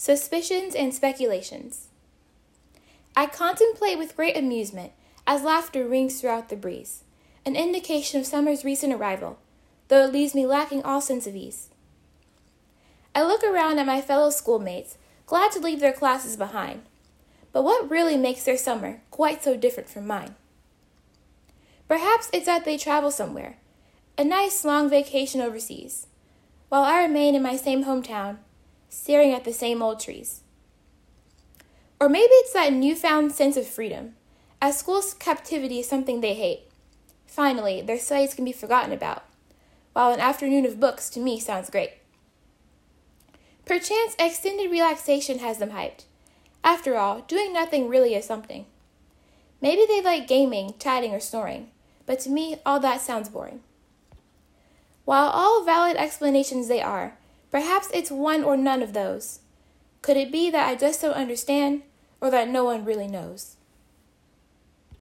Suspicions and Speculations. I contemplate with great amusement as laughter rings throughout the breeze, an indication of summer's recent arrival, though it leaves me lacking all sense of ease. I look around at my fellow schoolmates, glad to leave their classes behind. But what really makes their summer quite so different from mine? Perhaps it's that they travel somewhere, a nice long vacation overseas, while I remain in my same hometown, staring at the same old trees. Or maybe it's that newfound sense of freedom, as school's captivity is something they hate. Finally, their studies can be forgotten about, while an afternoon of books to me sounds great. Perchance extended relaxation has them hyped. After all, doing nothing really is something. Maybe they like gaming, chatting, or snoring, but to me, all that sounds boring. While all valid explanations they are, perhaps it's one or none of those. Could it be that I just don't understand, or that no one really knows?